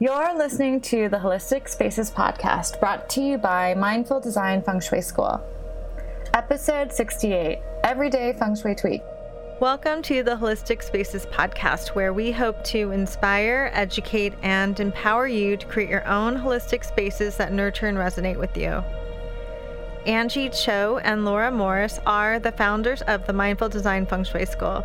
You're listening to the Holistic Spaces podcast brought to you by Mindful Design Feng Shui School. Episode 68 Everyday Feng Shui Tweak. Welcome to the Holistic Spaces podcast, where we hope to inspire, educate, and empower you to create your own holistic spaces that nurture and resonate with you. Angie Cho and Laura Morris are the founders of the Mindful Design Feng Shui School.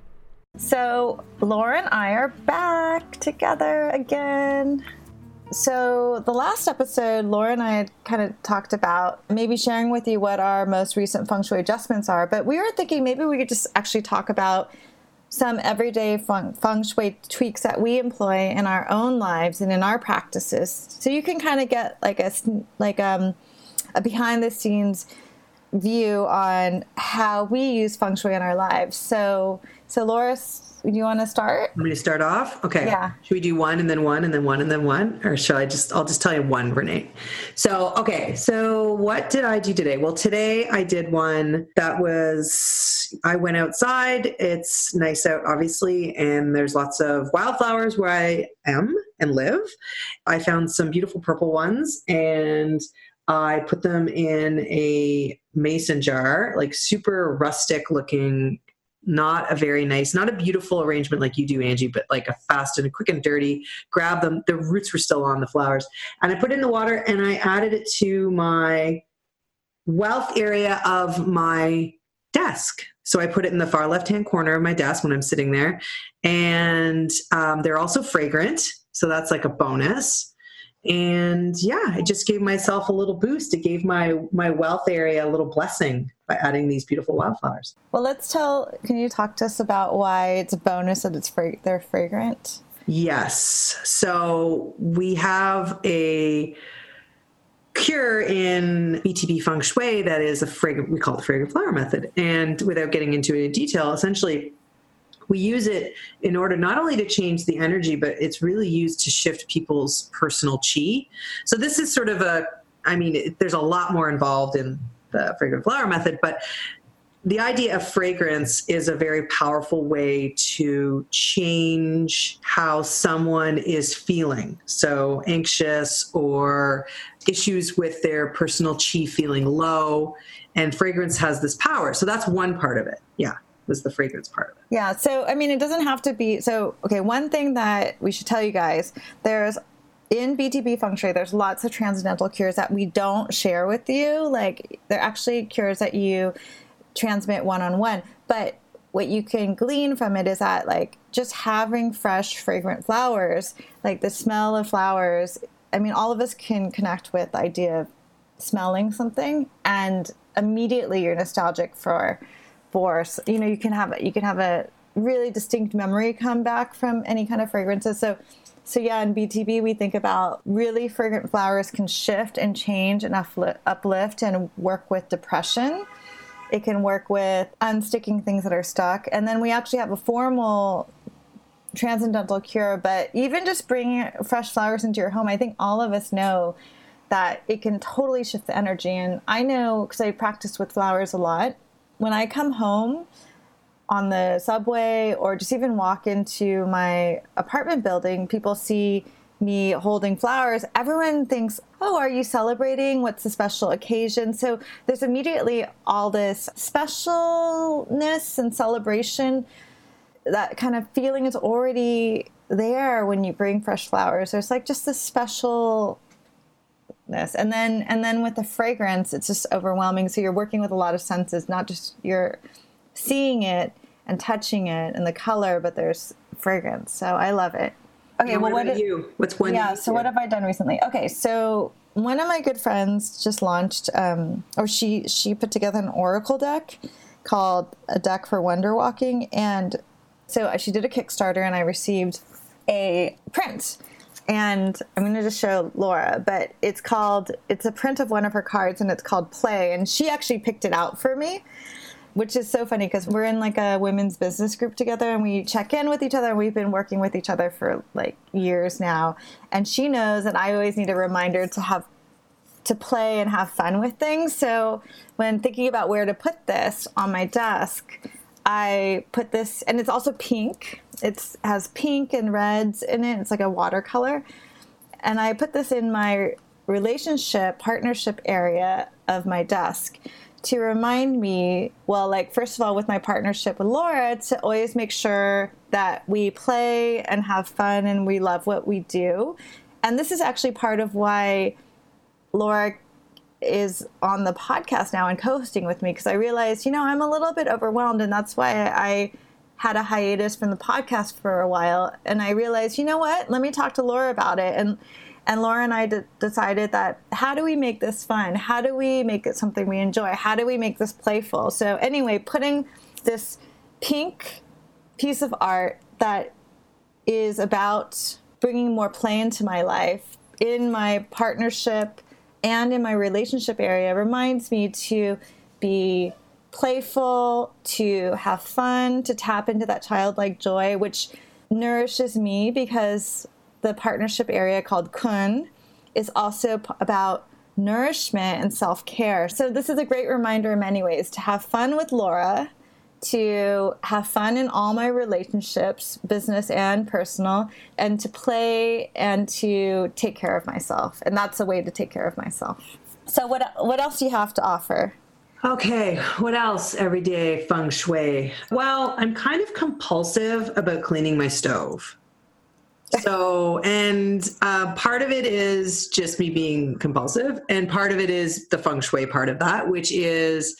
So, Laura and I are back together again. So, the last episode, Laura and I had kind of talked about maybe sharing with you what our most recent feng shui adjustments are, but we were thinking maybe we could just actually talk about some everyday feng, feng shui tweaks that we employ in our own lives and in our practices. So, you can kind of get like a, like, um, a behind the scenes view on how we use feng shui in our lives. So, so Loris, do you want to start? Want me to start off? Okay. Yeah. Should we do one and then one and then one and then one, or shall I just? I'll just tell you one, Renee. So, okay. So, what did I do today? Well, today I did one that was. I went outside. It's nice out, obviously, and there's lots of wildflowers where I am and live. I found some beautiful purple ones and I put them in a mason jar, like super rustic looking, not a very nice, not a beautiful arrangement like you do, Angie, but like a fast and a quick and dirty. Grab them. The roots were still on the flowers. And I put it in the water and I added it to my wealth area of my desk. So I put it in the far left hand corner of my desk when I'm sitting there. And um, they're also fragrant. So that's like a bonus and yeah i just gave myself a little boost. It gave my my wealth area a little blessing by adding these beautiful wildflowers. Well let's tell can you talk to us about why it's a bonus that it's fra- they're fragrant? Yes. So we have a cure in BTB feng shui that is a fragrant we call it the fragrant flower method. And without getting into it in detail essentially we use it in order not only to change the energy, but it's really used to shift people's personal chi. So this is sort of a, I mean, it, there's a lot more involved in the fragrant flower method, but the idea of fragrance is a very powerful way to change how someone is feeling. So, anxious or issues with their personal chi feeling low. And fragrance has this power. So, that's one part of it. Yeah was the fragrance part of it. Yeah. So, I mean, it doesn't have to be. So, okay, one thing that we should tell you guys there's in BTB feng shui, there's lots of transcendental cures that we don't share with you. Like, they're actually cures that you transmit one on one. But what you can glean from it is that, like, just having fresh, fragrant flowers, like the smell of flowers, I mean, all of us can connect with the idea of smelling something, and immediately you're nostalgic for force. You know, you can have you can have a really distinct memory come back from any kind of fragrances. So so yeah, in BTB we think about really fragrant flowers can shift and change and uplift and work with depression. It can work with unsticking things that are stuck. And then we actually have a formal transcendental cure, but even just bringing fresh flowers into your home, I think all of us know that it can totally shift the energy. And I know because I practice with flowers a lot when I come home on the subway or just even walk into my apartment building, people see me holding flowers, everyone thinks, Oh, are you celebrating? What's the special occasion? So there's immediately all this specialness and celebration. That kind of feeling is already there when you bring fresh flowers. There's like just this special this and then and then with the fragrance it's just overwhelming. So you're working with a lot of senses not just you're seeing it and touching it and the color but there's fragrance. So i love it. Okay well what, what you? What's one yeah so what have i done recently? Okay so one of my good friends just launched um, or she she put together an oracle deck called a deck for wonder walking. And so she did a kickstarter and i received a print and I'm going to just show Laura, but it's called, it's a print of one of her cards and it's called Play. And she actually picked it out for me, which is so funny because we're in like a women's business group together and we check in with each other. And we've been working with each other for like years now. And she knows that I always need a reminder to have to play and have fun with things. So when thinking about where to put this on my desk, I put this, and it's also pink. It has pink and reds in it. It's like a watercolor. And I put this in my relationship, partnership area of my desk to remind me, well, like, first of all, with my partnership with Laura, to always make sure that we play and have fun and we love what we do. And this is actually part of why Laura is on the podcast now and co-hosting with me because I realized, you know, I'm a little bit overwhelmed and that's why I had a hiatus from the podcast for a while and I realized, you know what? Let me talk to Laura about it and and Laura and I d- decided that how do we make this fun? How do we make it something we enjoy? How do we make this playful? So anyway, putting this pink piece of art that is about bringing more play into my life in my partnership and in my relationship area reminds me to be playful, to have fun, to tap into that childlike joy, which nourishes me because the partnership area called Kun is also p- about nourishment and self care. So, this is a great reminder in many ways to have fun with Laura to have fun in all my relationships, business and personal, and to play and to take care of myself. And that's a way to take care of myself. So what what else do you have to offer? Okay, what else everyday feng shui? Well, I'm kind of compulsive about cleaning my stove. So, and uh, part of it is just me being compulsive, and part of it is the feng shui part of that, which is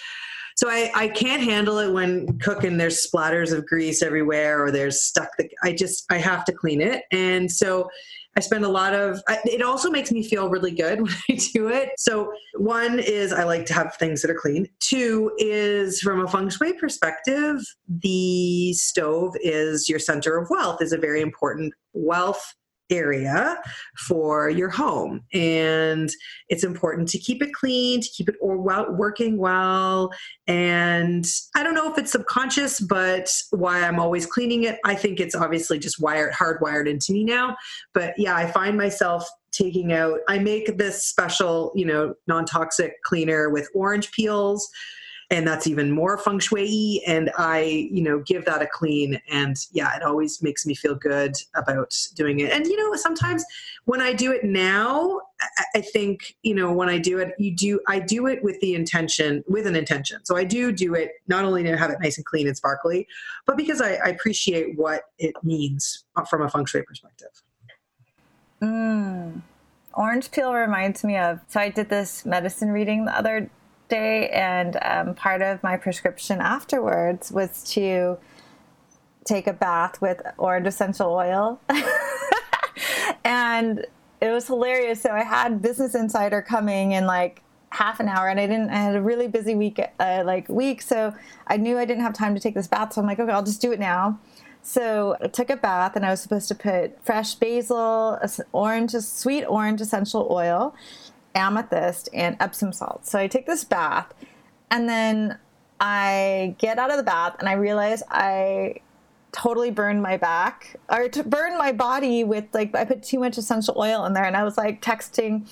so I, I can't handle it when cooking there's splatters of grease everywhere or there's stuck the, i just i have to clean it. And so i spend a lot of it also makes me feel really good when i do it. So one is i like to have things that are clean. Two is from a feng shui perspective the stove is your center of wealth is a very important wealth area for your home. And it's important to keep it clean to keep it or well, working well. And i don't know if it's subconscious but why i'm always cleaning it i think it's obviously just wired hardwired into me now. But yeah i find myself taking out i make this special you know non-toxic cleaner with orange peels and that's even more feng shui and i you know give that a clean and yeah it always makes me feel good about doing it. And you know sometimes when i do it now i think you know when i do it you do i do it with the intention with an intention. So i do do it not only to have it nice and clean and sparkly but because i, I appreciate what it means from a feng shui perspective. Mm. orange peel reminds me of so i did this medicine reading the other day, and um, part of my prescription afterwards was to take a bath with orange essential oil. and it was hilarious. So I had Business Insider coming in like half an hour, and I didn't. I had a really busy week, uh, like week, so I knew I didn't have time to take this bath. So I'm like, okay, I'll just do it now. So I took a bath, and I was supposed to put fresh basil, orange, sweet orange essential oil, amethyst and Epsom salt. So I take this bath and then I get out of the bath and I realize I totally burned my back or to burn my body with like I put too much essential oil in there and I was like texting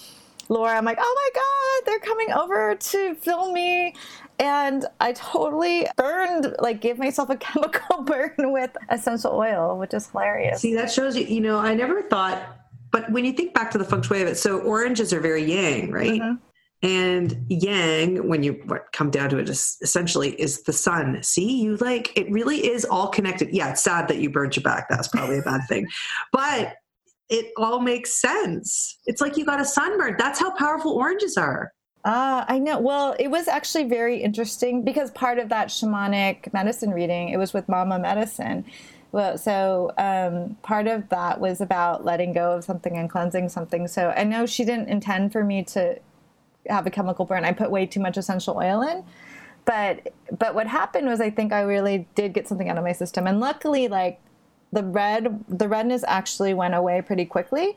Laura I'm like oh my god they're coming over to film me and I totally burned like gave myself a chemical burn with essential oil which is hilarious. See that shows you you know I never thought but when you think back to the feng shui of it, so oranges are very yang, right? Mm-hmm. And yang, when you what, come down to it, essentially is the sun. See, you like it really is all connected. Yeah, it's sad that you burned your back. That's probably a bad thing, but it all makes sense. It's like you got a sunburn. That's how powerful oranges are. Ah, I know. Well, it was actually very interesting because part of that shamanic medicine reading, it was with Mama Medicine well, so um, part of that was about letting go of something and cleansing something. So I know she didn't intend for me to have a chemical burn. I put way too much essential oil in, but but what happened was I think I really did get something out of my system, and luckily, like the red, the redness actually went away pretty quickly.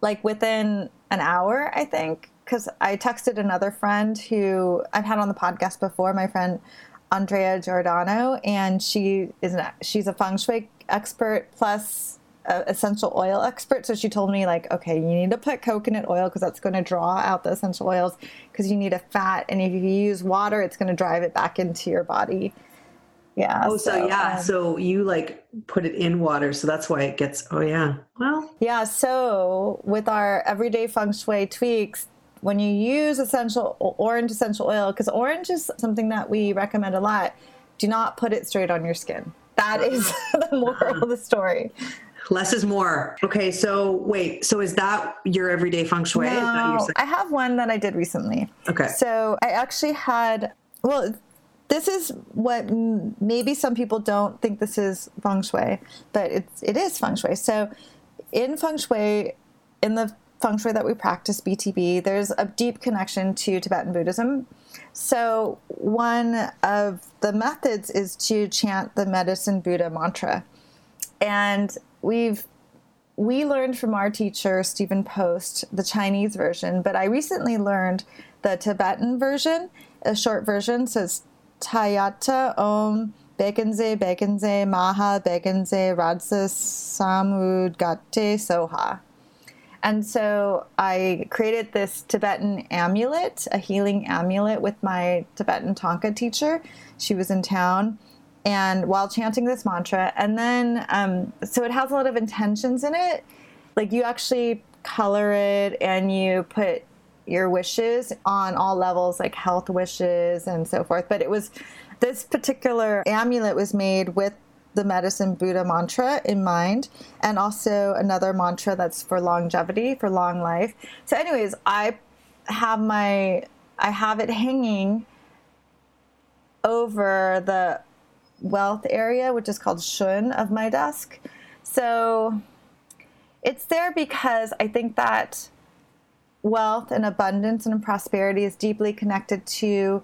like within an hour, I think, because I texted another friend who I've had on the podcast before, my friend Andrea Giordano, and she is an, she's a feng shui expert plus essential oil expert. So she told me like, okay, you need to put coconut oil because that's going to draw out the essential oils because you need a fat, and if you use water, it's going to drive it back into your body. Yeah. Oh, so, so yeah. Um, so you like put it in water. So that's why it gets, oh, yeah. Well, yeah. So with our everyday feng shui tweaks, when you use essential orange essential oil, because orange is something that we recommend a lot, do not put it straight on your skin. That is the moral of the story. Less is more. Okay, so wait, so is that your everyday feng shui? No, I have one that I did recently. Okay. So I actually had, well, this is what maybe some people don't think this is feng shui, but it's it is feng shui. So in feng shui, in the feng shui that we practice, BTB, there's a deep connection to Tibetan Buddhism. So one of the methods is to chant the Medicine Buddha mantra, and we've we learned from our teacher Stephen Post the Chinese version, but I recently learned the Tibetan version. A short version says Tayata Om Bekenze Bekenze Maha Bekenze Radsa Samud Gate Soha. And so I created this Tibetan amulet, a healing amulet with my Tibetan Thangka teacher. She was in town and while chanting this mantra. And then, um, so it has a lot of intentions in it. Like you actually color it and you put your wishes on all levels, like health wishes and so forth. But it was this particular amulet was made with the medicine Buddha mantra in mind, and also another mantra that's for longevity, for long life. So, anyways, I have my I have it hanging over the wealth area, which is called Xun of my desk. So it's there because I think that wealth and abundance and prosperity is deeply connected to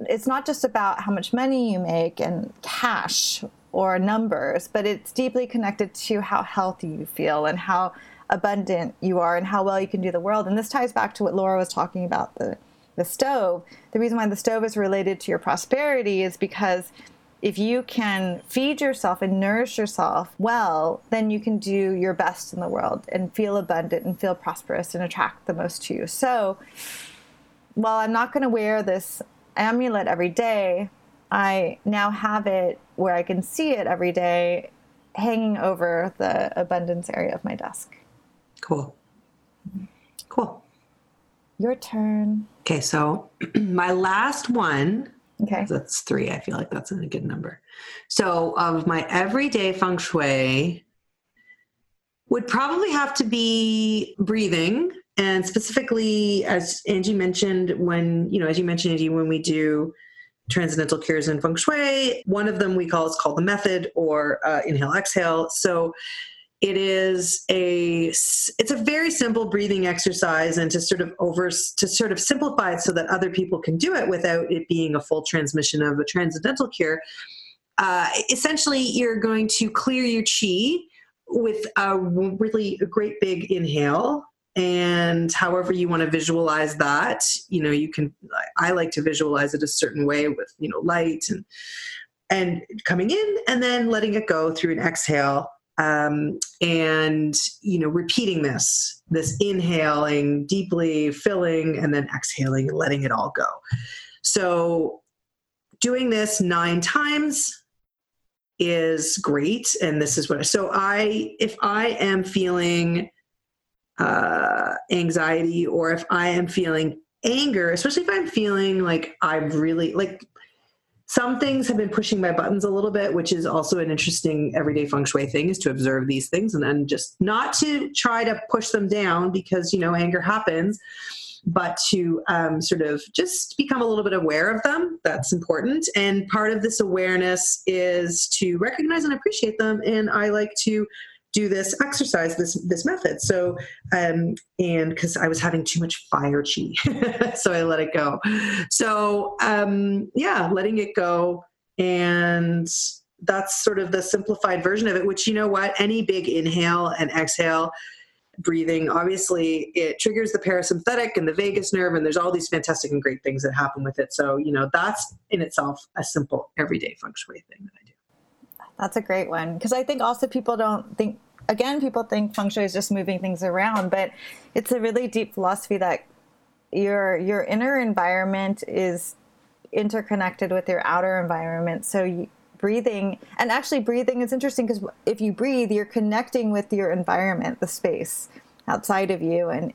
it's not just about how much money you make and cash or numbers, but it's deeply connected to how healthy you feel and how abundant you are and how well you can do the world. And this ties back to what Laura was talking about the the stove. The reason why the stove is related to your prosperity is because if you can feed yourself and nourish yourself well, then you can do your best in the world and feel abundant and feel prosperous and attract the most to you. So, while I'm not going to wear this amulet every day, I now have it where I can see it every day hanging over the abundance area of my desk. Cool. Cool. Your turn. Okay, so my last one Okay. That's three. I feel like that's a good number. So, of my everyday feng shui, would probably have to be breathing. And specifically, as Angie mentioned, when, you know, as you mentioned, Angie, when we do transcendental cures in feng shui, one of them we call is called the method or uh, inhale, exhale. So, it is a it's a very simple breathing exercise and to sort of over to sort of simplify it so that other people can do it without it being a full transmission of a transcendental cure uh, essentially you're going to clear your chi with a really great big inhale and however you want to visualize that you know you can i like to visualize it a certain way with you know light and and coming in and then letting it go through an exhale um, and you know repeating this this inhaling deeply filling and then exhaling and letting it all go. So doing this nine times is great and this is what so i if i am feeling uh, anxiety or if i am feeling anger especially if i'm feeling like i'm really like some things have been pushing my buttons a little bit, which is also an interesting everyday feng shui thing is to observe these things and then just not to try to push them down because, you know, anger happens, but to um, sort of just become a little bit aware of them. That's important. And part of this awareness is to recognize and appreciate them. And I like to do this exercise, this this method. So, um, and because I was having too much fire chi, so I let it go. So, um, yeah, letting it go and that's sort of the simplified version of it, which you know what? Any big inhale and exhale breathing, obviously it triggers the parasympathetic and the vagus nerve, and there's all these fantastic and great things that happen with it. So, you know, that's in itself a simple everyday feng shui thing that I do. That's a great one. Because I think also people don't think, again, people think feng shui is just moving things around, but it's a really deep philosophy that your your inner environment is interconnected with your outer environment. So you, breathing and actually breathing is interesting because if you breathe you're connecting with your environment the space outside of you and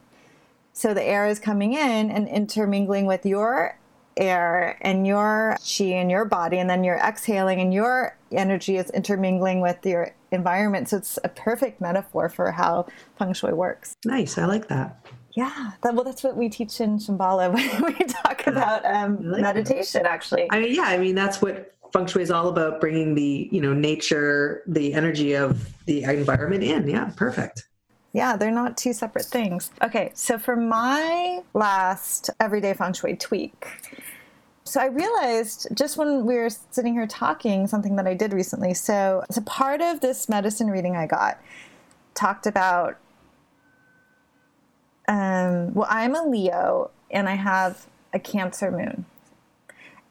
so the air is coming in and intermingling with your air and your chi and your body and then you're exhaling and your energy is intermingling with your environment. So it's a perfect metaphor for how feng shui works. Nice i like that. Yeah that, well that's what we teach in shambhala when we talk about um, like meditation actually. I mean yeah i mean that's what feng shui is all about bringing the you know nature the energy of the environment in. Yeah perfect. Yeah they're not two separate things. Okay so for my last everyday feng shui tweak so I realized just when we were sitting here talking something that I did recently. So a part of this medicine reading I got, talked about um, well, I'm a Leo and I have a Cancer moon.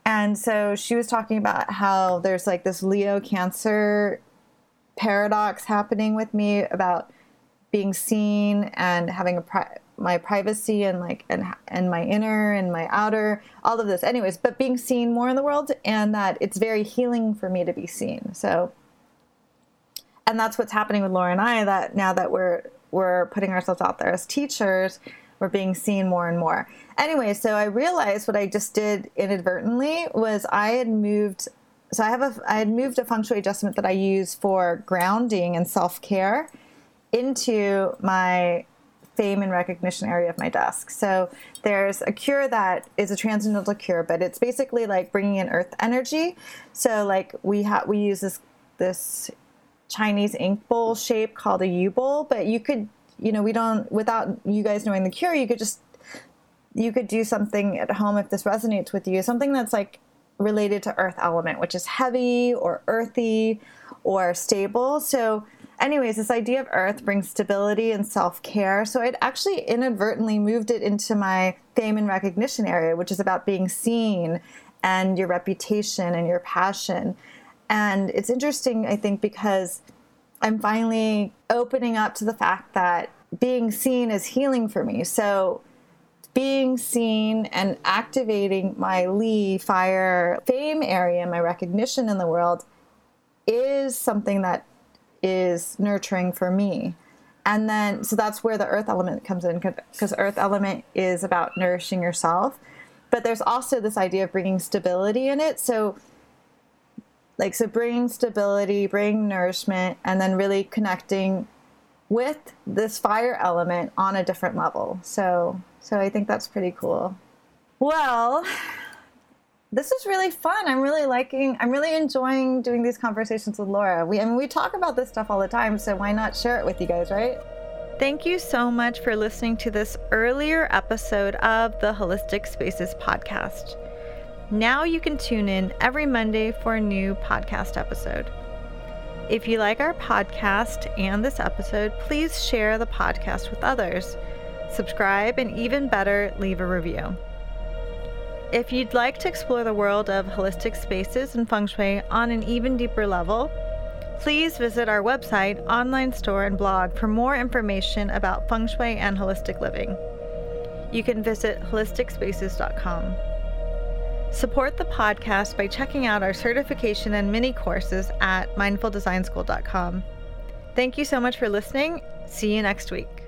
And so she was talking about how there's like this Leo Cancer paradox happening with me about being seen and having a pri- my privacy and like and and my inner and my outer all of this anyways but being seen more in the world and that it's very healing for me to be seen so and that's what's happening with Laura and I that now that we're we're putting ourselves out there as teachers we're being seen more and more. Anyway, so I realized what I just did inadvertently was I had moved. So I have a I had moved a feng shui adjustment that I use for grounding and self care into my fame and recognition area of my desk. So there's a cure that is a transcendental cure, but it's basically like bringing in earth energy. So like we have we use this this Chinese ink bowl shape called a Yu bowl, but you could you know, we don't, without you guys knowing the cure, you could just, you could do something at home if this resonates with you, something that's like related to earth element, which is heavy or earthy or stable. So, anyways, this idea of earth brings stability and self care. So, I'd actually inadvertently moved it into my fame and recognition area, which is about being seen and your reputation and your passion. And it's interesting, I think, because I'm finally opening up to the fact that being seen is healing for me. So, being seen and activating my Li fire fame area, my recognition in the world, is something that is nurturing for me. And then, so that's where the earth element comes in because earth element is about nourishing yourself. But there's also this idea of bringing stability in it. So, like so bringing stability bringing nourishment and then really connecting with this fire element on a different level so so i think that's pretty cool well this is really fun i'm really liking i'm really enjoying doing these conversations with laura we I mean, we talk about this stuff all the time so why not share it with you guys right Thank you so much for listening to this earlier episode of the Holistic Spaces podcast. Now you can tune in every Monday for a new podcast episode. If you like our podcast and this episode, please share the podcast with others. Subscribe, and even better, leave a review. If you'd like to explore the world of holistic spaces and feng shui on an even deeper level, please visit our website, online store, and blog for more information about feng shui and holistic living. You can visit holisticspaces.com. Support the podcast by checking out our certification and mini courses at mindfuldesignschool.com. Thank you so much for listening. See you next week.